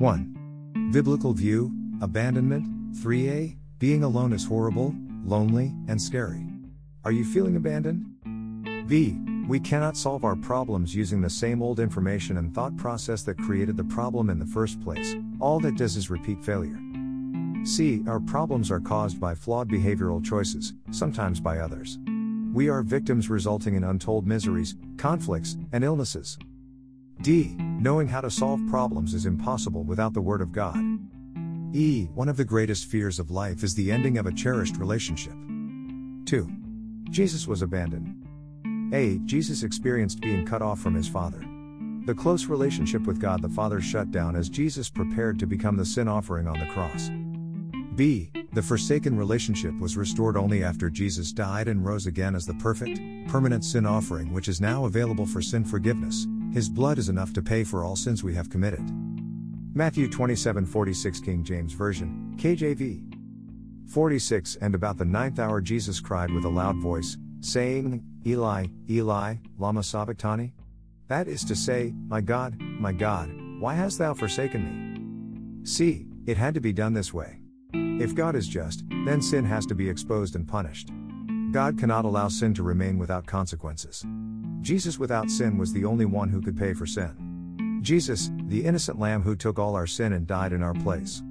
1. Biblical view, abandonment. 3a. Being alone is horrible, lonely, and scary. Are you feeling abandoned? B. We cannot solve our problems using the same old information and thought process that created the problem in the first place. All that does is repeat failure. C. Our problems are caused by flawed behavioral choices, sometimes by others. We are victims resulting in untold miseries, conflicts, and illnesses. D. Knowing how to solve problems is impossible without the Word of God. E. One of the greatest fears of life is the ending of a cherished relationship. 2. Jesus was abandoned. A. Jesus experienced being cut off from his Father. The close relationship with God the Father shut down as Jesus prepared to become the sin offering on the cross. B. The forsaken relationship was restored only after Jesus died and rose again as the perfect, permanent sin offering which is now available for sin forgiveness. His blood is enough to pay for all sins we have committed. Matthew 27:46 King James Version, KJV. 46 And about the ninth hour Jesus cried with a loud voice, saying, Eli, Eli, lama sabachthani? That is to say, My God, my God, why hast thou forsaken me? See, it had to be done this way. If God is just, then sin has to be exposed and punished. God cannot allow sin to remain without consequences. Jesus without sin was the only one who could pay for sin. Jesus, the innocent lamb who took all our sin and died in our place.